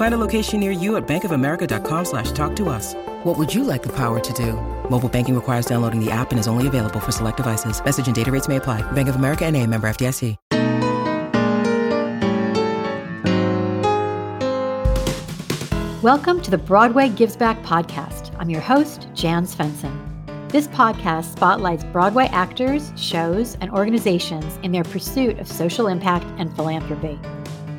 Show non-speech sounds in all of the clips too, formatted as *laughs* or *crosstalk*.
Find a location near you at bankofamerica.com slash talk to us. What would you like the power to do? Mobile banking requires downloading the app and is only available for select devices. Message and data rates may apply. Bank of America and a member FDIC. Welcome to the Broadway Gives Back podcast. I'm your host, Jan Svendsen. This podcast spotlights Broadway actors, shows, and organizations in their pursuit of social impact and philanthropy.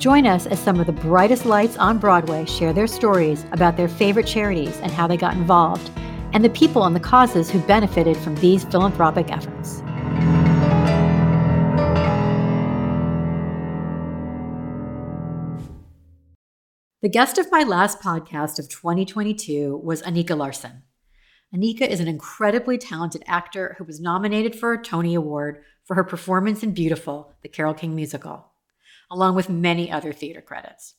Join us as some of the brightest lights on Broadway share their stories about their favorite charities and how they got involved, and the people and the causes who benefited from these philanthropic efforts. The guest of my last podcast of 2022 was Anika Larsen. Anika is an incredibly talented actor who was nominated for a Tony Award for her performance in Beautiful, the Carole King musical, along with many other theater credits.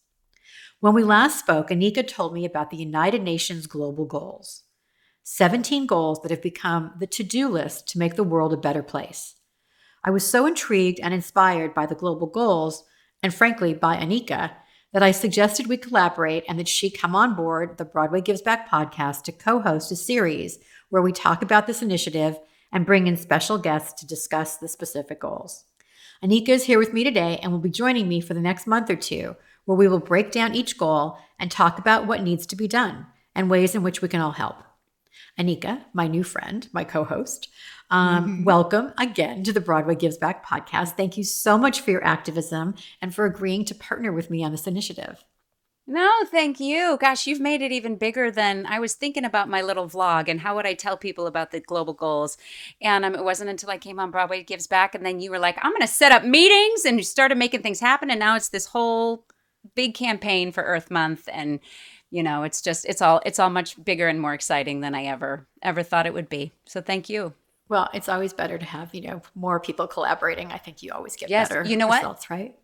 When we last spoke, Anika told me about the United Nations Global Goals 17 goals that have become the to do list to make the world a better place. I was so intrigued and inspired by the global goals, and frankly, by Anika, that I suggested we collaborate and that she come on board the Broadway Gives Back podcast to co host a series where we talk about this initiative and bring in special guests to discuss the specific goals. Anika is here with me today and will be joining me for the next month or two, where we will break down each goal and talk about what needs to be done and ways in which we can all help. Anika, my new friend, my co host, um, mm-hmm. welcome again to the Broadway Gives Back podcast. Thank you so much for your activism and for agreeing to partner with me on this initiative. No, thank you. Gosh, you've made it even bigger than I was thinking about my little vlog and how would I tell people about the global goals. And um, it wasn't until I came on Broadway Gives Back and then you were like, I'm going to set up meetings and you started making things happen. And now it's this whole big campaign for Earth Month. And you know it's just it's all it's all much bigger and more exciting than i ever ever thought it would be so thank you well it's always better to have you know more people collaborating i think you always get yes, better you know results, what right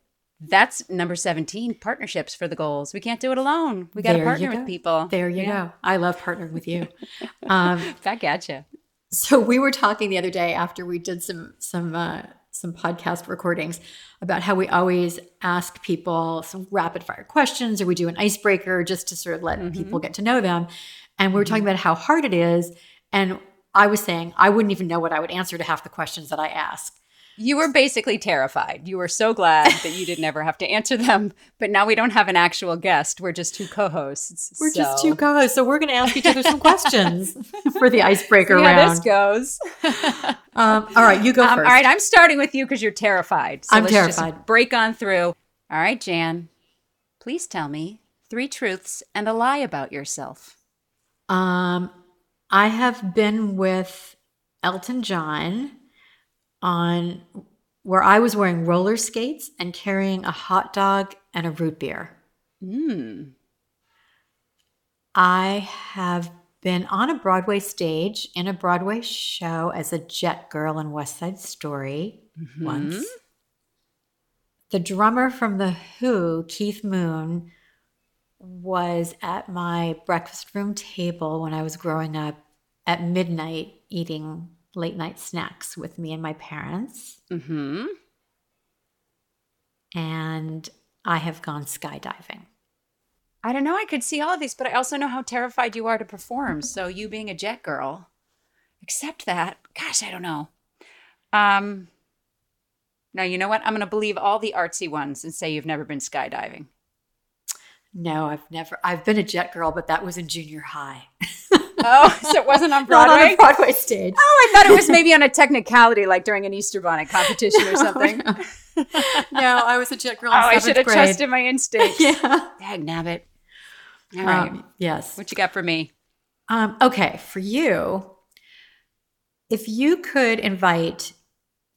that's number 17 partnerships for the goals we can't do it alone we got to partner with people there you yeah. go i love partnering with you *laughs* um back at you so we were talking the other day after we did some some uh some podcast recordings about how we always ask people some rapid fire questions or we do an icebreaker just to sort of let mm-hmm. people get to know them. And we were talking mm-hmm. about how hard it is. And I was saying I wouldn't even know what I would answer to half the questions that I ask. You were basically terrified. You were so glad that you didn't ever have to answer them. But now we don't have an actual guest. We're just two co-hosts. We're so. just two co-hosts. So we're going to ask each other some questions *laughs* for the icebreaker See round. How this goes. *laughs* um, all right, you go um, first. All right, I'm starting with you because you're terrified. So I'm terrified. break on through. All right, Jan. Please tell me three truths and a lie about yourself. Um, I have been with Elton John on where I was wearing roller skates and carrying a hot dog and a root beer. Mm. I have been on a Broadway stage in a Broadway show as a jet girl in West Side Story mm-hmm. once. The drummer from The Who, Keith Moon, was at my breakfast room table when I was growing up at midnight eating late night snacks with me and my parents. Mm-hmm. And I have gone skydiving. I don't know. I could see all of these, but I also know how terrified you are to perform. So you being a jet girl, accept that. Gosh, I don't know. Um, now you know what? I'm going to believe all the artsy ones and say you've never been skydiving. No, I've never. I've been a jet girl, but that was in junior high. *laughs* Oh, so it wasn't on Broadway? *laughs* Not on Broadway? a Broadway stage. Oh, I thought it was maybe on a technicality, like during an Easter bonnet competition or *laughs* something. oh, *laughs* no, I was a jet girl. in I should have grade. trusted my instincts. Yeah. Dag nabbit. All right. Um, yes. what you got for me? Um, okay, for you, if you could invite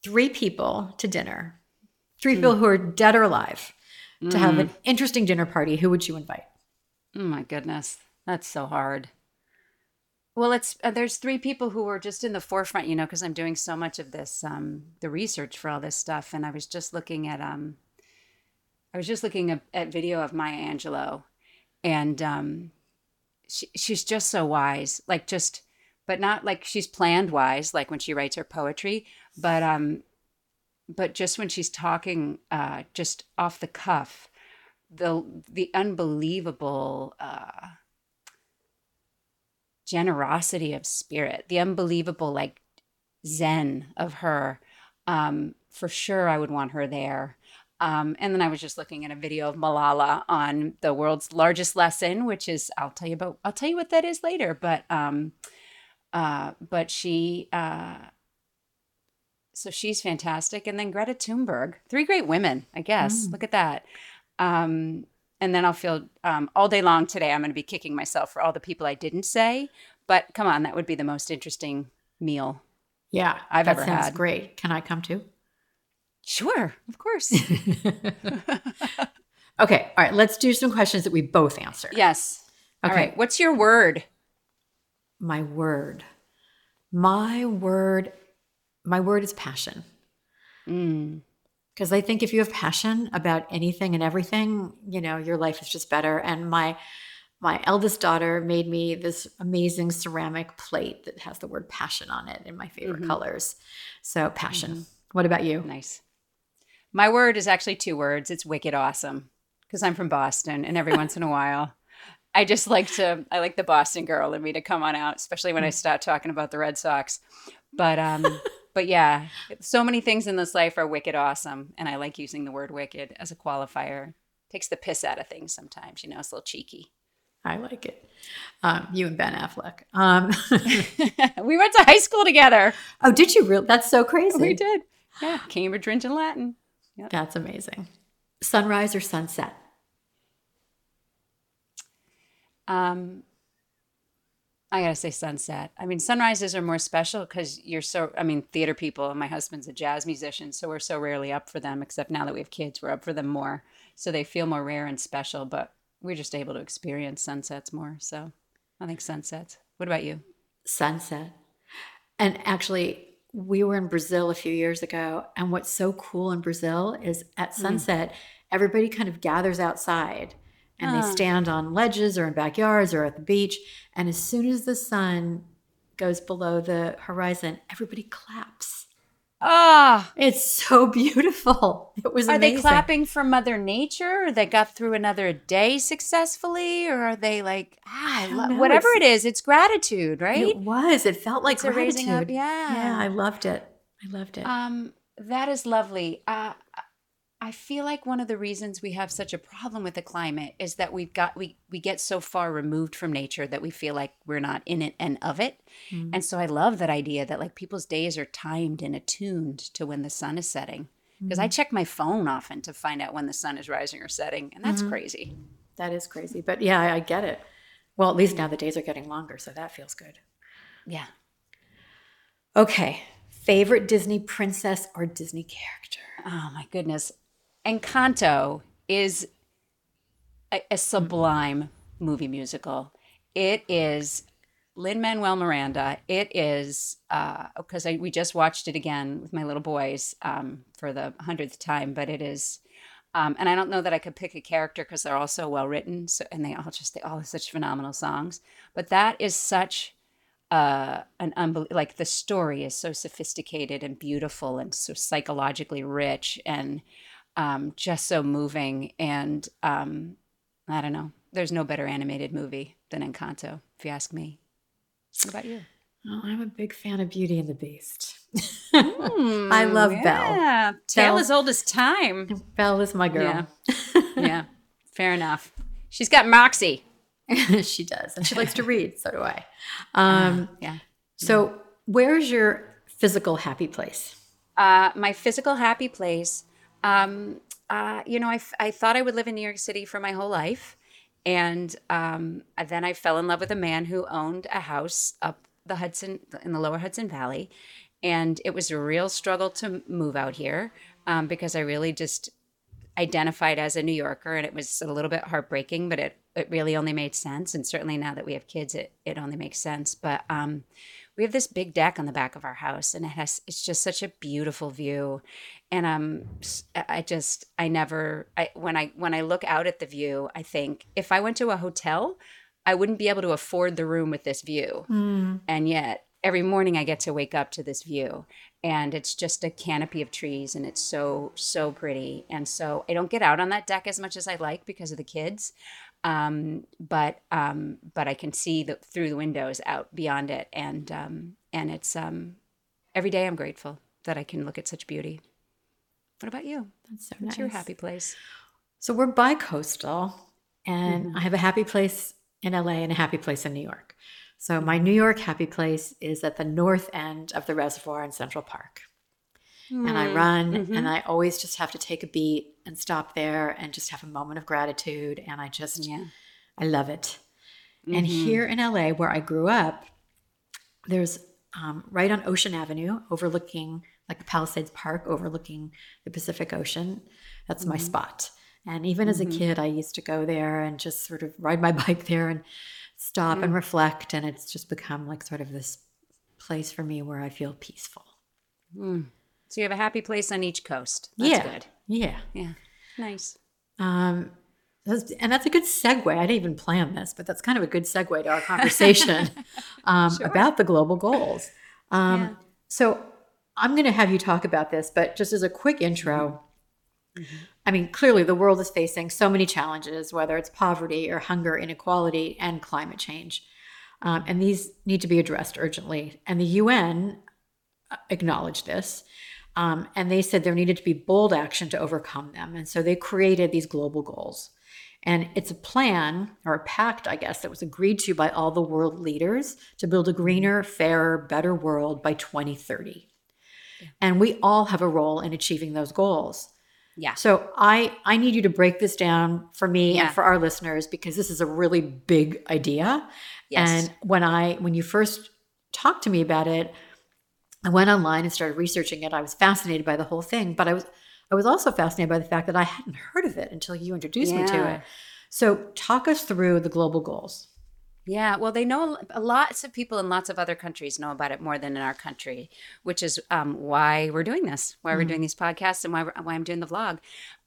three people to dinner, three people who are dead or alive, to have an interesting dinner party, who would you invite? Oh my goodness, that's so hard. Well, it's uh, there's three people who were just in the forefront, you know, because I'm doing so much of this, um, the research for all this stuff, and I was just looking at, um, I was just looking at, at video of Maya Angelou, and um, she, she's just so wise, like just, but not like she's planned wise, like when she writes her poetry, but um, but just when she's talking, uh, just off the cuff, the the unbelievable uh, generosity of spirit, the unbelievable like zen of her. Um, for sure, I would want her there. Um, and then I was just looking at a video of Malala on the world's largest lesson, which is I'll tell you about I'll tell you what that is later. But um, uh, but she uh, so she's fantastic, and then Greta Thunberg, three great women, I guess. Look at that. Um, and then I'll feel um, all day long today. I'm going to be kicking myself for all the people I didn't say. But come on, that would be the most interesting meal. Yeah, I've that ever sounds had. great. Can I come too? Sure, of course. *laughs* *laughs* Okay, all right. Let's do some questions that we both answer. yes. Okay. right. What's your word? My word, my word, my word is passion. Mm. Because I think if you have passion about anything and everything, you know, your life is just better. And my my eldest daughter made me this amazing ceramic plate that has the word passion on it in my favorite mm-hmm. colors. So passion. Mm-hmm. What about you? Nice. My word is actually two words. It's wicked awesome because I'm from Boston, and every once in a while, *laughs* I just like to. I like the Boston girl in me to come on out, especially when I mm. start talking about the Red Sox. But um, *laughs* but yeah, so many things in this life are wicked awesome, and I like using the word wicked as a qualifier. Takes the piss out of things sometimes. You know, it's a little cheeky. I like it. Um, you and Ben Affleck. Um, *laughs* *laughs* we went to high school together. oh, did you really? That's so crazy. We did. Yeah, Cambridge Rindge and Latin. That's amazing. Sunrise or sunset? Um, I gotta say sunset. I mean, sunrises are more special because you're so. I mean, theater people. My husband's a jazz musician, so we're so rarely up for them. Except now that we have kids, we're up for them more, so they feel more rare and special. But we're just able to experience sunsets more. So I think sunsets. What about you? sunset. And actually, we were in Brazil a few years ago. And what's so cool in Brazil is at mm. sunset, everybody kind of gathers outside and they stand on ledges or in backyards or at the beach. And as soon as the sun goes below the horizon, everybody claps. Ah, It's so *laughs* beautiful. It was are amazing. they clapping for Mother Nature? Or they got through another day successfully, or are they like ah, I whatever It's- it is? It's gratitude, right? It was. It felt like It's gratitude. up, yeah. Yeah, I loved it. I loved it. Um, that is lovely. Uh, I feel like one of the reasons we have such a problem with the climate is that we've got we we get so far removed from nature that we feel like we're not in it and of it. Mm-hmm. And so I love that idea that like people's days are timed and attuned to when the sun is setting. Because I mm-hmm. check my phone often to find out when the sun is rising or setting, and that's mm-hmm. crazy. That is crazy. But yeah, I, I get it. Well, at least now the days are getting longer, so that feels good. Yeah. Okay. Favorite Disney princess or Disney character? Oh my goodness. Encanto is a, a sublime movie musical. It is Lin Manuel Miranda. It is because I we just watched it again with my little boys um, for the hundredth time, but it is. Um, and I don't know that I could pick a character because they're all so well written, so and they all just they all have such phenomenal songs. But that is such uh, an unbelievable like the story is so sophisticated and beautiful and so psychologically rich and um, just so moving. And um, I don't know, there's no better animated movie than Encanto, if you ask me. What about you? Oh, I'm a big fan of Beauty and the Beast. *laughs* I love Belle. Yeah, tale Belle- as old as time. Belle is my girl. Yeah. *laughs* yeah, fair enough. She's got moxie. *laughs* she does, and she likes to read. So do I. Um, yeah. So, where's your physical happy place? Uh, my physical happy place. Um, uh, you know, I, I thought I would live in New York City for my whole life. And um, then I fell in love with a man who owned a house up the Hudson, in the lower Hudson Valley. And it was a real struggle to move out here um, because I really just identified as a New Yorker. And it was a little bit heartbreaking, but it, it really only made sense. And certainly now that we have kids, it, it only makes sense. But um, we have this big deck on the back of our house and it has it's just such a beautiful view. And um i just i never i when i when i look out at the view i think if i went to a hotel i wouldn't be able to afford the room with this view. Mm. and yet every morning i get to wake up to this view and it's just a canopy of trees and it's so so pretty and so i don't get out on that deck as much as i like because of the kids um, but um, but I can see the, through the windows out beyond it, and um, and it's um, every day I'm grateful that I can look at such beauty. What about you? That's so What's nice. your happy place? So we're bi-coastal, and mm-hmm. I have a happy place in LA and a happy place in New York. So my New York happy place is at the north end of the reservoir in Central Park mm. and I mm, run mm-hmm. and I always just have to take a beat and stop there and just have a moment of gratitude and I just yeah. I love it. Mm-hmm. And here in LA where I grew up, there's um, right on Ocean Avenue, overlooking like the Palisades Park, overlooking the Pacific Ocean. That's mm-hmm. my spot. And even as a mm-hmm. kid, I used to go there and just sort of ride my *laughs* bike there and stop and mm. reflect. And it's just become like sort of this place for me where I feel peaceful. Mm. So you have a happy place on each coast. That's yeah. good. Yeah. Yeah. Nice. Um, and that's a good segue. I didn't even plan this, but that's kind of a good segue to our conversation *laughs* um, sure. about the global goals. Um, yeah. So I'm going to have you talk about this, but just as a quick intro, mm-hmm. I mean, clearly the world is facing so many challenges, whether it's poverty or hunger, inequality, and climate change. Um, and these need to be addressed urgently. And the UN uh, acknowledged this. Um, and they said there needed to be bold action to overcome them. And so they created these global goals. And it's a plan or a pact, I guess, that was agreed to by all the world leaders to build a greener, fairer, better world by 2030. Yeah. And we all have a role in achieving those goals. Yeah. So I I need you to break this down for me yeah. and for our listeners because this is a really big idea. Yes. And when I when you first talked to me about it, I went online and started researching it. I was fascinated by the whole thing, but I was I was also fascinated by the fact that I hadn't heard of it until you introduced yeah. me to it. So, talk us through the global goals. Yeah, well, they know lots of people in lots of other countries know about it more than in our country, which is um, why we're doing this, why mm-hmm. we're doing these podcasts, and why why I'm doing the vlog,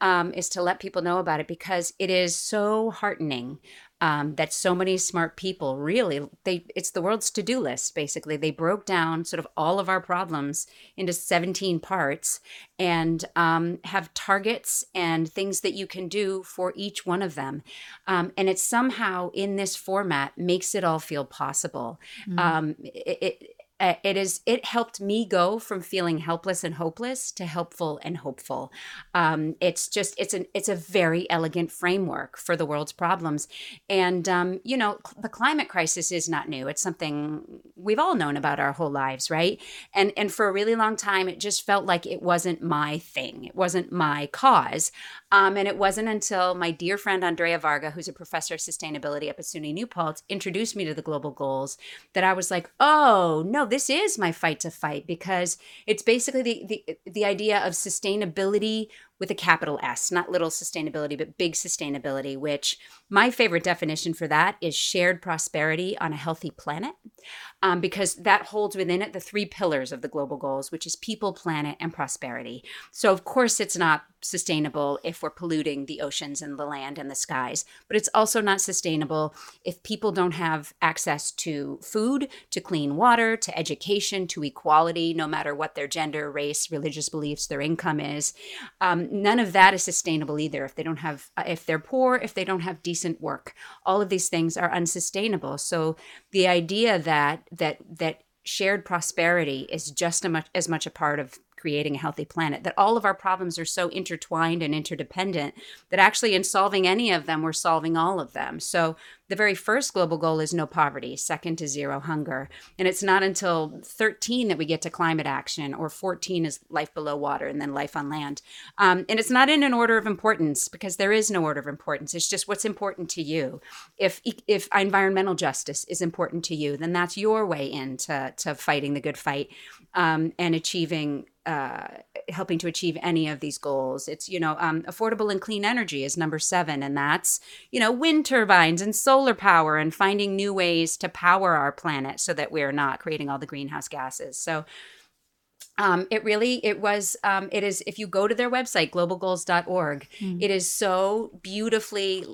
um, is to let people know about it because it is so heartening um, that so many smart people really they it's the world's to-do list basically. They broke down sort of all of our problems into 17 parts and um, have targets and things that you can do for each one of them. Um, and it somehow in this format makes it all feel possible. Mm-hmm. it, it uh, it is it helped me go from feeling helpless and hopeless to helpful and hopeful. Um, it's just it's an it's a very elegant framework for the world's problems. And um, you know the climate crisis is not new. It's something we've all known about our whole lives right? And and for a really long time it just felt like it wasn't my thing. It wasn't my cause. Um, and it wasn't until my dear friend andrea varga who's a professor of sustainability up at suny new paltz introduced me to the global goals that i was like oh no this is my fight to fight because it's basically the the, the idea of sustainability with a capital S, not little sustainability, but big sustainability, which my favorite definition for that is shared prosperity on a healthy planet, um, because that holds within it the three pillars of the global goals, which is people, planet, and prosperity. So, of course, it's not sustainable if we're polluting the oceans and the land and the skies, but it's also not sustainable if people don't have access to food, to clean water, to education, to equality, no matter what their gender, race, religious beliefs, their income is. Um, none of that is sustainable either if they don't have uh, if they're poor if they don't have decent work all of these things are unsustainable so the idea that that that shared prosperity is just much, as much a part of creating a healthy planet. That all of our problems are so intertwined and interdependent that actually, in solving any of them, we're solving all of them. So the very first global goal is no poverty, second to zero hunger. And it's not until 13 that we get to climate action, or 14 is life below water, and then life on land. Um, and it's not in an order of importance because there is no order of importance. It's just what's important to you. If if environmental justice is important to you, then that's your way into to fighting the good fight um, and achieving uh, helping to achieve any of these goals. It's, you know, um, affordable and clean energy is number seven, and that's, you know, wind turbines and solar power and finding new ways to power our planet so that we're not creating all the greenhouse gases. So, um, it really it was um, it is if you go to their website globalgoals.org mm. it is so beautifully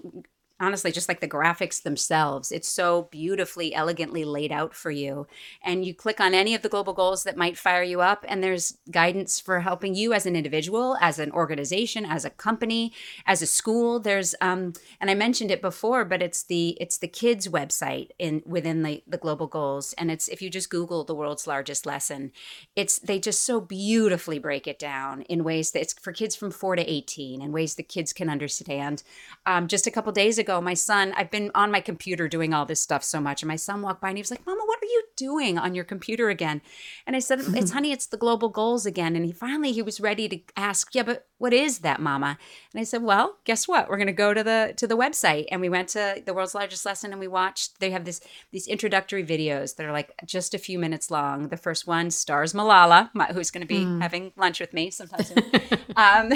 honestly just like the graphics themselves it's so beautifully elegantly laid out for you. And you click on any of the global goals that might fire you up and there's guidance for helping you as an individual as an organization as a company as a school. There's um and i mentioned it before but it's the it's the kids website in within the the global goals. And it's if you just google the world's largest lesson it's they just so beautifully break it down in ways that it's for kids from 4 to 18 in ways that kids can understand. Um, just a couple days ago ago, my son, I've been on my computer doing all this stuff so much. And my son walked by and he was like, Mama, what are you doing on your computer again? And I said, It's *laughs* honey, it's the global goals again. And he finally he was ready to ask, Yeah, but what is that, Mama? And I said, Well, guess what? We're gonna go to the to the website. And we went to the world's largest lesson and we watched, they have this these introductory videos that are like just a few minutes long. The first one stars Malala, who's gonna be mm. having lunch with me sometime soon. *laughs* um,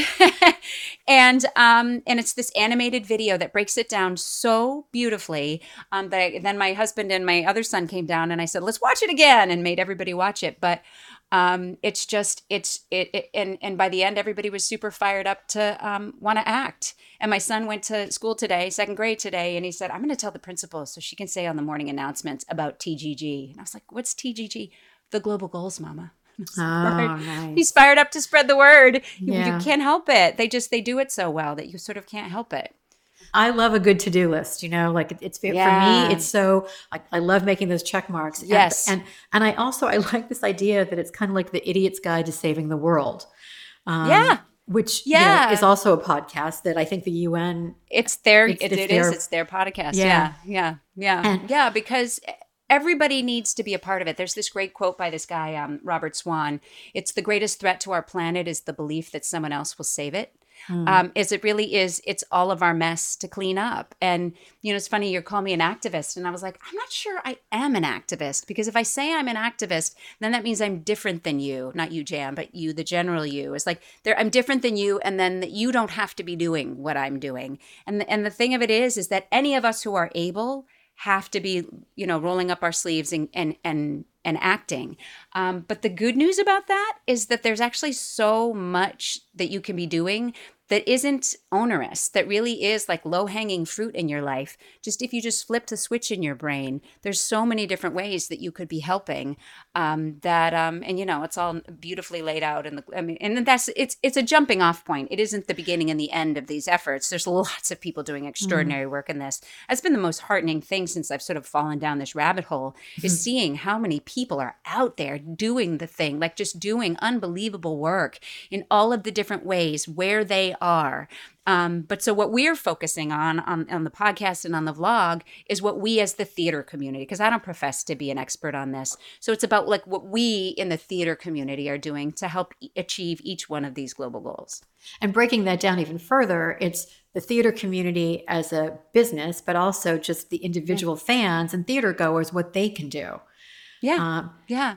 *laughs* and um, and it's this animated video that breaks it down so beautifully um, that I, then my husband and my other son came down and I said, "Let's watch it again," and made everybody watch it. But um, it's just it's it, it, and and by the end, everybody was super fired up to um, want to act. And my son went to school today, second grade today, and he said, "I'm going to tell the principal so she can say on the morning announcements about TGG." And I was like, "What's TGG?" The global goals, Mama. *laughs* Oh, nice. He's fired up to spread the word. Yeah. You, you can't help it. They just they do it so well that you sort of can't help it. I love a good to do list. You know, like it's yeah. for me. It's so I, I, love making those check marks. Yes, and, and and I also I *laughs* like this idea that it's kind of like the idiot's guide to saving the world. Um, yeah, which yeah you know, is also a podcast that I think the UN. It's their it's, it, it's it their, is, it's their podcast. Yeah, yeah, yeah, yeah. And, yeah because everybody needs to be a part of it. There's this great quote by this guy, um, Robert Swan. It's the greatest threat to our planet is the belief that someone else will save it. Mm. Um, is it really is it's all of our mess to clean up and you know it's funny you're calling me an activist and i was like i'm not sure i am an activist because if i say i'm an activist then that means i'm different than you not you jan but you the general you it's like i'm different than you and then that you don't have to be doing what i'm doing and the, and the thing of it is is that any of us who are able have to be you know rolling up our sleeves and and and and acting. Um, but the good news about that is that there's actually so much that you can be doing that isn't onerous, that really is like low hanging fruit in your life. Just if you just flip the switch in your brain, there's so many different ways that you could be helping. Um, that um, and you know it's all beautifully laid out the. I mean, and that's it's it's a jumping off point. It isn't the beginning and the end of these efforts. There's lots of people doing extraordinary mm. work in this. That's been the most heartening thing since I've sort of fallen down this rabbit hole is mm-hmm. seeing how many people are out there doing the thing, like just doing unbelievable work in all of the different ways where they are. Um, but so what we're focusing on, on on the podcast and on the vlog is what we as the theater community, because I don't profess to be an expert on this. So it's about like what we in the theater community are doing to help achieve each one of these global goals. And breaking that down even further, it's the theater community as a business, but also just the individual yeah. fans and theater goers, what they can do. Yeah. Um, yeah.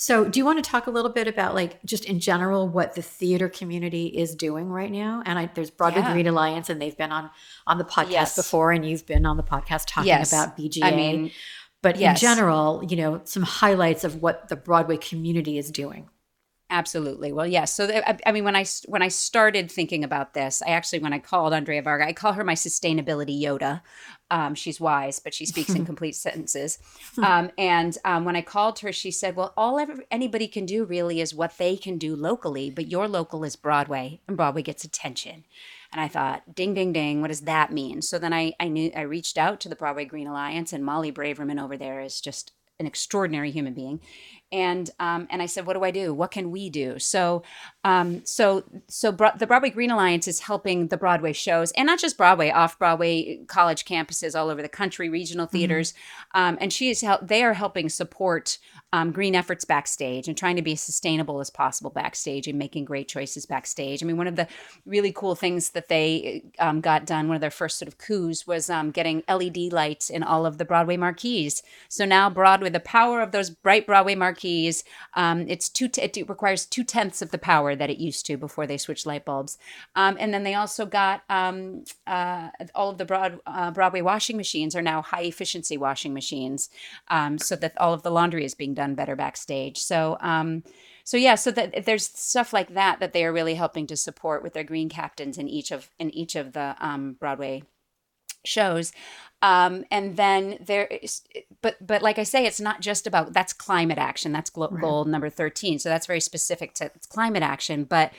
So, do you want to talk a little bit about, like, just in general, what the theater community is doing right now? And I, there's Broadway yeah. Green Alliance, and they've been on on the podcast yes. before, and you've been on the podcast talking yes. about BGA. I mean, but yes. in general, you know, some highlights of what the Broadway community is doing. Absolutely. Well, yes. So, I, I, mean, when I when I started thinking about this, I actually when I called Andrea Varga, I call her my sustainability Yoda. Um, she's wise, but she speaks in *laughs* complete sentences. Um, and um, when I called her, she said, "Well, all ever, anybody can do really is what they can do locally, but your local is Broadway, and Broadway gets attention." And I thought, ding, ding, ding, what does that mean? So then I, I knew I reached out to the Broadway Green Alliance, and Molly Braverman over there is just an extraordinary human being and um, and I said, "What do I do? What can we do?" So, um, so so Bro- the Broadway Green Alliance is helping the Broadway shows, and not just Broadway, off Broadway college campuses all over the country, regional mm-hmm. theaters, mm-hmm. um, and she is help. They are helping support um, green efforts backstage and trying to be as sustainable as possible backstage and making great choices backstage. I mean, one of the really cool things that they um, got done, one of their first sort of coups, was um, getting LED lights in all of the Broadway marquees. So now Broadway, the power of those bright Broadway marquees. Um, it's two. T- it requires two tenths of the power that it used to before they switched light bulbs. Um, and then they also got um, uh, all of the broad uh, Broadway washing machines are now high efficiency washing machines, so that all of the laundry is being done better backstage. So um, so yeah so that there's stuff like that that they are really helping to support with their green captains in each of in each of the um, broadway shows um, and then there is but but like i say it's not just about that's climate action that's goal right. number 13 so that's very specific to climate action but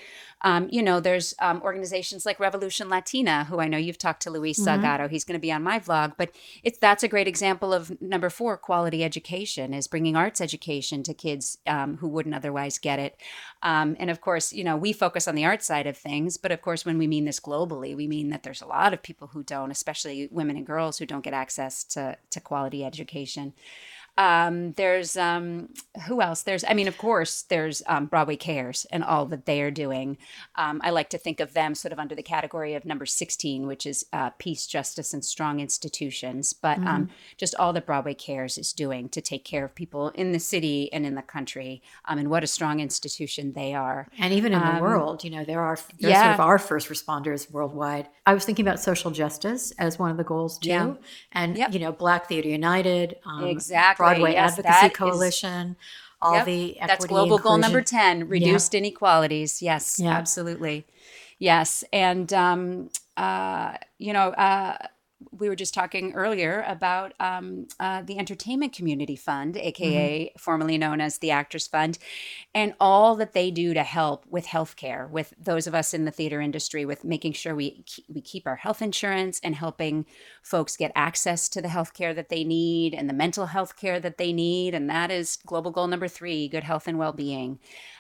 um, you know, there's um, organizations like Revolution Latina, who I know you've talked to Luis mm-hmm. Salgado. He's going to be on my vlog, but it's that's a great example of number four, quality education is bringing arts education to kids um, who wouldn't otherwise get it. Um, and of course, you know, we focus on the art side of things, but of course, when we mean this globally, we mean that there's a lot of people who don't, especially women and girls who don't get access to to quality education. Um, there's um, who else? There's, I mean, of course, there's um, Broadway Cares and all that they are doing. Um, I like to think of them sort of under the category of number 16, which is uh, peace, justice, and strong institutions. But um, mm-hmm. just all that Broadway Cares is doing to take care of people in the city and in the country, um, and what a strong institution they are. And even in the world, you know, there are they're yeah. sort of our first responders worldwide. I was thinking about social justice as one of the goals too, yeah. and yep. you know, Black Theater United, exactly Broadway yes, Advocacy Coalition. Is, all yep, the that's global inclusion. goal number 10 reduced inequalities yes yeah. absolutely yes and um, uh, you know uh, we were just talking earlier about um, uh, the Entertainment Community Fund, aka mm-hmm. formerly known as the Actors Fund, and all that they do to help with healthcare, with those of us in the theater industry, with making sure we we keep our health insurance and helping folks get access to the healthcare that they need and the mental health care that they need, and that is global goal number three: good health and well being.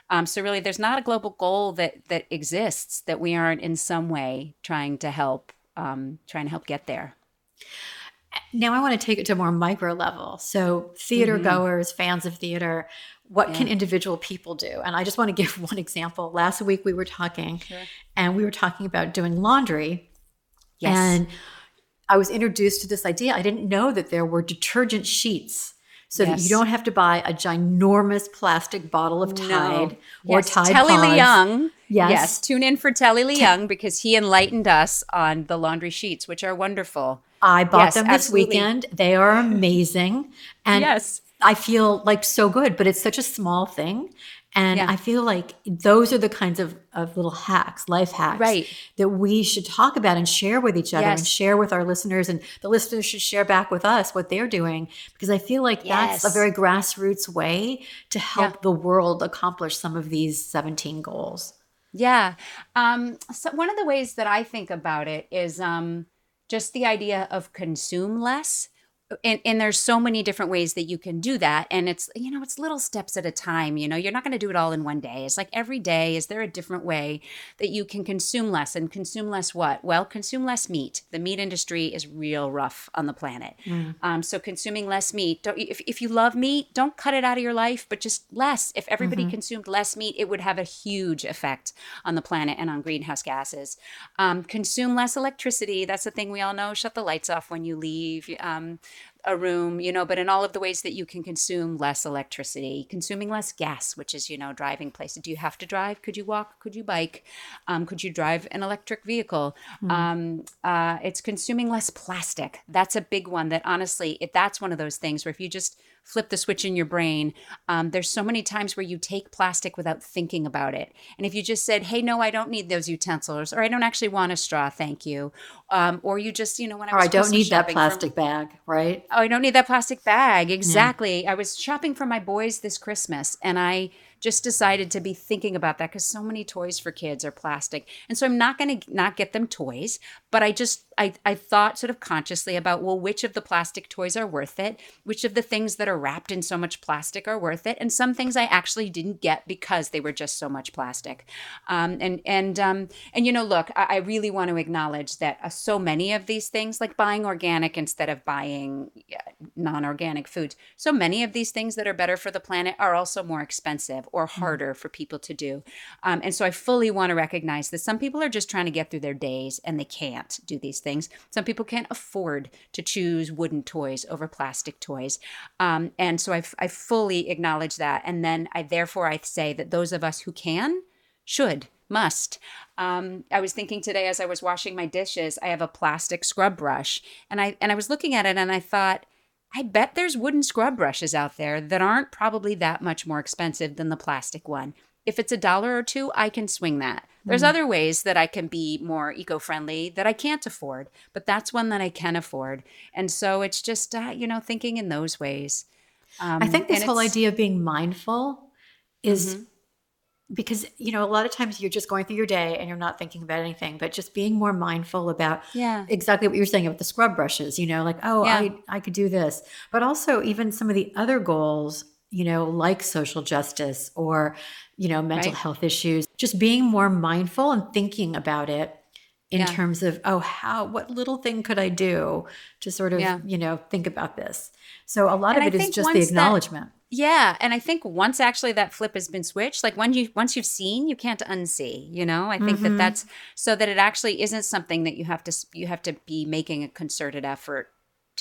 Um, so really, there's not a global goal that that exists that we aren't in some way trying to help um, trying to help get there. Now I want to take it to a more micro level. So theater mm-hmm. goers, fans of theater, what yeah. can individual people do? And I just want to *laughs* give one example. Last week we were talking sure. and we were talking about doing laundry. Yes. And I was introduced to this idea. I didn't know that there were detergent sheets so yes. that you don't have to buy a ginormous plastic bottle of Tide no. or yes. Tide Telly Pods. Leung. Yes. yes. Tune in for Telly Leung because he enlightened us on the laundry sheets, which are wonderful. I bought yes, them this absolutely. weekend. They are amazing. And yes. I feel like so good, but it's such a small thing. And yeah. I feel like those are the kinds of, of little hacks, life hacks right. that we should talk about and share with each other yes. and share with our listeners. And the listeners should share back with us what they're doing because I feel like yes. that's a very grassroots way to help yeah. the world accomplish some of these 17 goals. Yeah. Um, so one of the ways that I think about it is um, just the idea of consume less and, and there's so many different ways that you can do that and it's you know it's little steps at a time you know you're not going to do it all in one day. It's like every day is there a different way that you can consume less and consume less what? Well consume less meat. The meat industry is real rough on the planet. Mm. um, so consuming less meat don't, if, if you love meat don't cut it out of your life but just less. If everybody mm-hmm. consumed less meat it would have a huge effect on the planet and on greenhouse gases. Um, consume less electricity. That's the thing we all know. Shut the lights off when you leave. Um, a room, you know, but in all of the ways that you can consume less electricity, consuming less gas, which is, you know, driving places. Do you have to drive? Could you walk? Could you bike? Um, could you drive an electric vehicle? Mm. Um, uh, it's consuming less plastic. That's a big one that honestly, if that's one of those things where if you just flip the switch in your brain. Um, there's so many times where you take plastic without thinking about it. And if you just said, hey, no, I don't need those utensils, or I don't actually want a straw, thank you. Um, or you just, you know, when I or was I don't need that plastic bag, right? Oh, I don't need that plastic bag. Exactly. I was shopping for my boys this Christmas and I just decided to be thinking about that because so many toys for kids are plastic. And so I'm not going to not get them toys, but I just, I, I thought sort of consciously about, well, which of the plastic toys are worth it? Which of the things that are wrapped in so much plastic are worth it? And some things I actually didn't get because they were just so much plastic. Um, and, and, um, and, you know, look, I, I really want to acknowledge that uh, so many of these things, like buying organic instead of buying non organic foods, so many of these things that are better for the planet are also more expensive or harder for people to do. Um, and so I fully want to recognize that some people are just trying to get through their days and they can't do these things. Some people can't afford to choose wooden toys over plastic toys. Um, and so I, I fully acknowledge that. And then I therefore I say that those of us who can should must. Um, I was thinking today as I was washing my dishes, I have a plastic scrub brush, and I and I was looking at it and I thought, I bet there's wooden scrub brushes out there that aren't probably that much more expensive than the plastic one. If it's a dollar or two, I can swing that. There's other ways that I can be more eco-friendly that I can't afford, but that's one that I can afford. And so it's just uh, you know thinking in those ways. Um, I think this whole idea of being mindful is Mm-hmm. Because you know a lot of times you're just going through your day and you're not thinking about anything, but just being more mindful about Yeah. exactly what you're saying about the scrub brushes. You know, like oh, Yeah. I I could do this, but also even some of the other goals. You know, like social justice or you know mental Right. health issues. Just being more mindful and thinking about it in Yeah. terms of oh how what little thing could I do to sort of Yeah. you know think about this. So a lot And I of it is think just the once that- acknowledgement. Yeah, and I think once actually that flip has been switched, like when you once you've seen, you can't unsee. You know, I think that mm-hmm. that's so that it actually isn't something that you have to you have to be making a concerted effort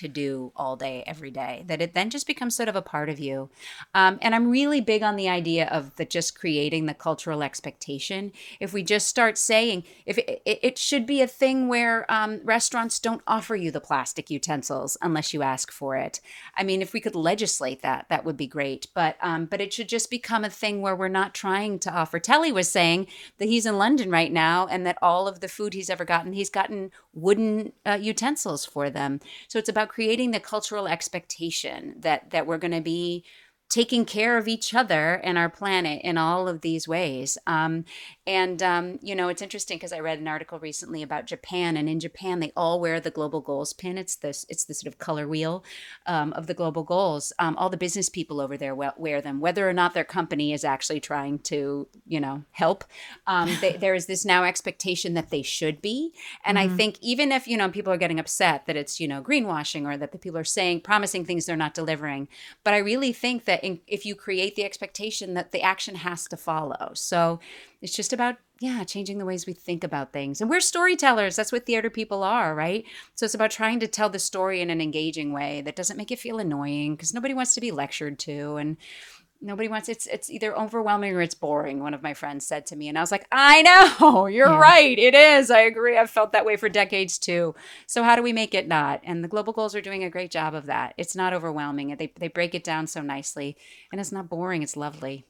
to do all day every day that it then just becomes sort of a part of you. Um, and i'm really big on the idea of the just creating the cultural expectation. If we just start saying if it, it, should be a thing where um, restaurants don't offer you the plastic utensils unless you ask for it. I mean if we could legislate that that would be great. But um, but it should just become a thing where we're not trying to offer. Telly was saying that he's in london right now and that all of the food he's ever gotten he's gotten wooden uh, utensils for them. So it's about creating the cultural expectation that that we're going to be taking care of each other and our planet in all of these ways. Um, and, um, you know, it's interesting because I read an article recently about Japan, and in Japan, they all wear the global goals pin. It's this, it's the sort of color wheel um, of the global goals. Um, all the business people over there wear them, whether or not their company is actually trying to, you know, help. Um, they, *laughs* there is this now expectation that they should be. And I think even if, you know, people are getting upset that it's, you know, greenwashing or that the people are saying, promising things they're not delivering. But I really think that in, if you create the expectation that the action has to follow. So it's just about, yeah, changing the ways we think about things. And we're storytellers. That's what theater people are, right? So it's about trying to tell the story in an engaging way that doesn't make it feel annoying because nobody wants to be lectured to. And nobody wants it's it's either overwhelming or it's boring one of my friends said to me and i was like i know *laughs* you're right it is i agree i've felt that way for decades too so how do we make it not and the global goals are doing a great job of that it's not overwhelming they, they break it down so nicely and it's not boring it's lovely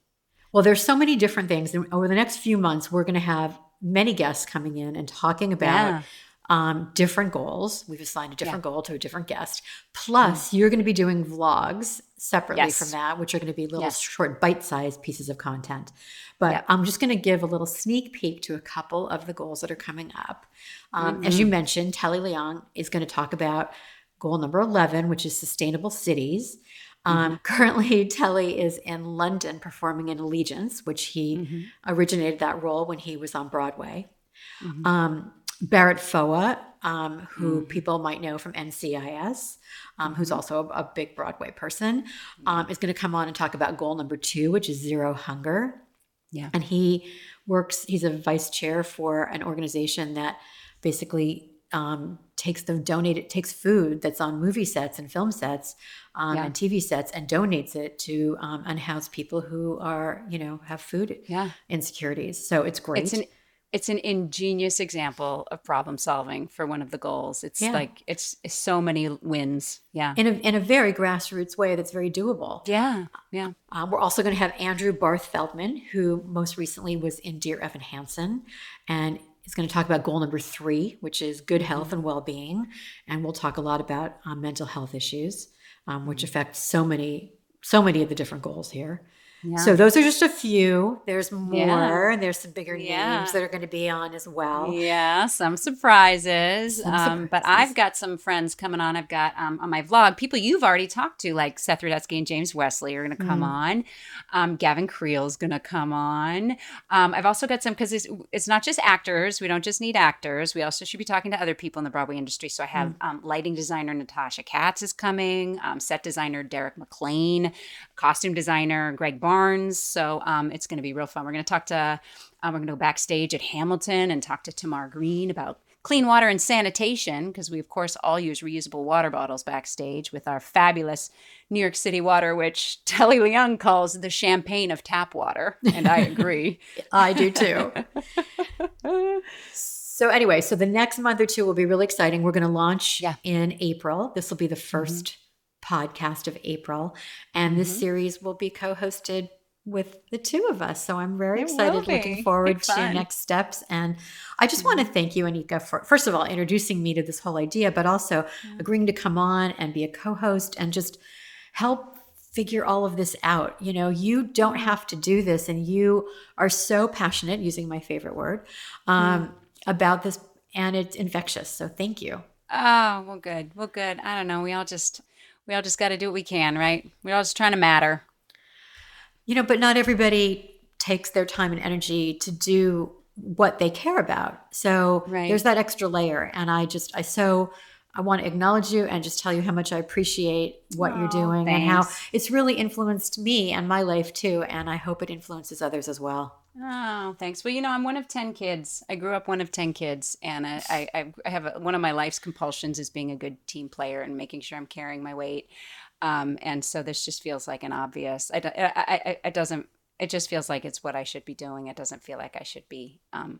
Well, there's so many different things. And over the next few months, we're going to have many guests coming in and talking about Yeah. um, different goals. We've assigned a different goal to a different guest. Plus, you're going to be doing vlogs separately Yes. from that, which are going to be little Yes. short, bite sized pieces of content. But Yep. I'm just going to give a little sneak peek to a couple of the goals that are coming up. Um, As you Mm-hmm. mentioned, Telly Leung is going to talk about goal number 11, which is sustainable cities. Um, Mm-hmm. *laughs* Currently, Telly is in London performing in Allegiance, which he Mm-hmm. originated that role when he was on Broadway. Um, Barrett Foa, um, who people might know from NCIS, um, who's also a, a big Broadway person, um, is going to come on and talk about goal number two, which is zero hunger. Yeah. And he works, he's a vice chair for an organization that basically um, takes the donated, takes food that's on movie sets and film sets um, Yeah. and TV sets and donates it to um, unhoused people who are, you know, have food Yeah. insecurities. So it's great. It's an it's an ingenious example of problem solving for one of the goals. It's Yeah. like it's, it's so many wins. Yeah. in a, in a very grassroots way that's very doable. Yeah. Yeah. Uh, we're also going to have Andrew Barth Feldman, who most recently was in Dear Evan Hansen, and is going to talk about goal number three, which is good health and well being. And we'll talk a lot about um, mental health issues, um, which affect so many, so many of the different goals here. So those are just a few. There's more. Yeah. and There's some bigger Yeah. names that are going to be on as well. Yeah, some surprises. Some um, but. I've got some friends coming on. I've got um, on my vlog people you've already talked to, like Seth Rudetsky and James Wesley are going to come Mhm. on. Um, Gavin Creel's going to come on. Um, I've also got some because it's, it's not just actors. We don't just need actors. We also should be talking to other people in the Broadway industry. So I have um, lighting designer Natasha Katz is coming, um, set designer Derek McLane, costume designer Greg Barnes. So um, it's going to be real fun. We're going to talk to, um, we're going to go backstage at Hamilton and talk to Tamar Green about clean water and sanitation because we, of course, all use reusable water bottles backstage with our fabulous New York City water, which *laughs* Telly Leung calls the champagne of tap water. And I agree. *laughs* I do too. so anyway, so the next month or two will be really exciting. We're going to launch Yeah. in April. This will be the 1st podcast of April, and this mm-hmm. series will be co-hosted with the two of us. So I'm very It excited, looking forward to next steps. And I just mm-hmm. want to thank you, Anika, for first of all introducing me to this whole idea, but also agreeing to come on and be a co-host and just help figure all of this out. You know, you don't mm-hmm. have to do this, and you are so passionate, using my favorite word, um, about this, and it's infectious. So thank you. Oh, well, good. Well, good. I don't know. We all just, we all just got to do what we can, right? We're all just trying to matter. You know, but not everybody takes their time and energy to do what they care about. So Right. there's that extra layer. And I just, I so, I want to acknowledge you and just tell you how much I appreciate what you're Aw, doing and how it's really influenced me and my life too. And I hope it influences others as well. Oh, thanks. Well, you know, I'm one of 10 kids. I grew up one of 10 kids, and I, I, I have a, one of my life's compulsions is being a good team player and making sure I'm carrying my weight. Um, and so this just feels like an obvious, I, I, I- it doesn't, it just feels like it's what I should be doing. It doesn't feel like I should be um,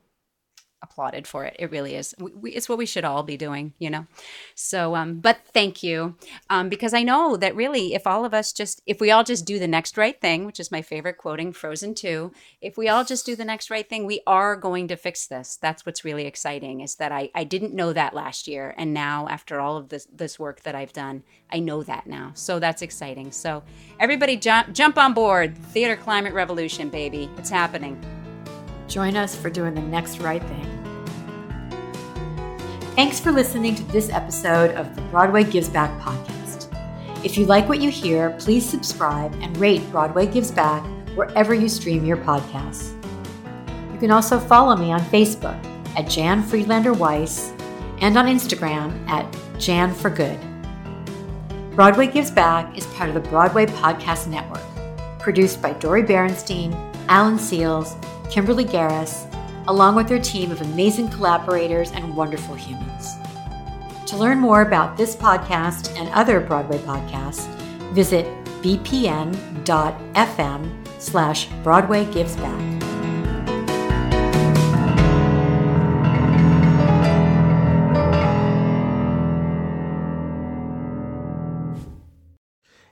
applauded for it. It really is. We, it's what we should all be doing, you know? So, um, but thank you. Um, because I know that really, if all of us just, if we all just do the next right thing, which is my favorite quoting, Frozen 2, if we all just do the next right thing, we are going to fix this. That's what's really exciting is that I, I didn't know that last year. And now, after all of this, this work that I've done, I know that now. So that's exciting. So, everybody jump, jump on board. Theater Climate Revolution, baby. It's happening. Join us for doing the next right thing. Thanks for listening to this episode of the Broadway Gives Back podcast. If you like what you hear, please subscribe and rate Broadway Gives Back wherever you stream your podcasts. You can also follow me on Facebook at Jan Friedlander Weiss and on Instagram at Jan for Good. Broadway Gives Back is part of the Broadway Podcast Network, produced by Dori Berinstein, Alan Seales, Kimberlee Garris, along with their team of amazing collaborators and wonderful humans. To learn more about this podcast and other Broadway podcasts, visit bpn.fm slash Broadway Gives Back.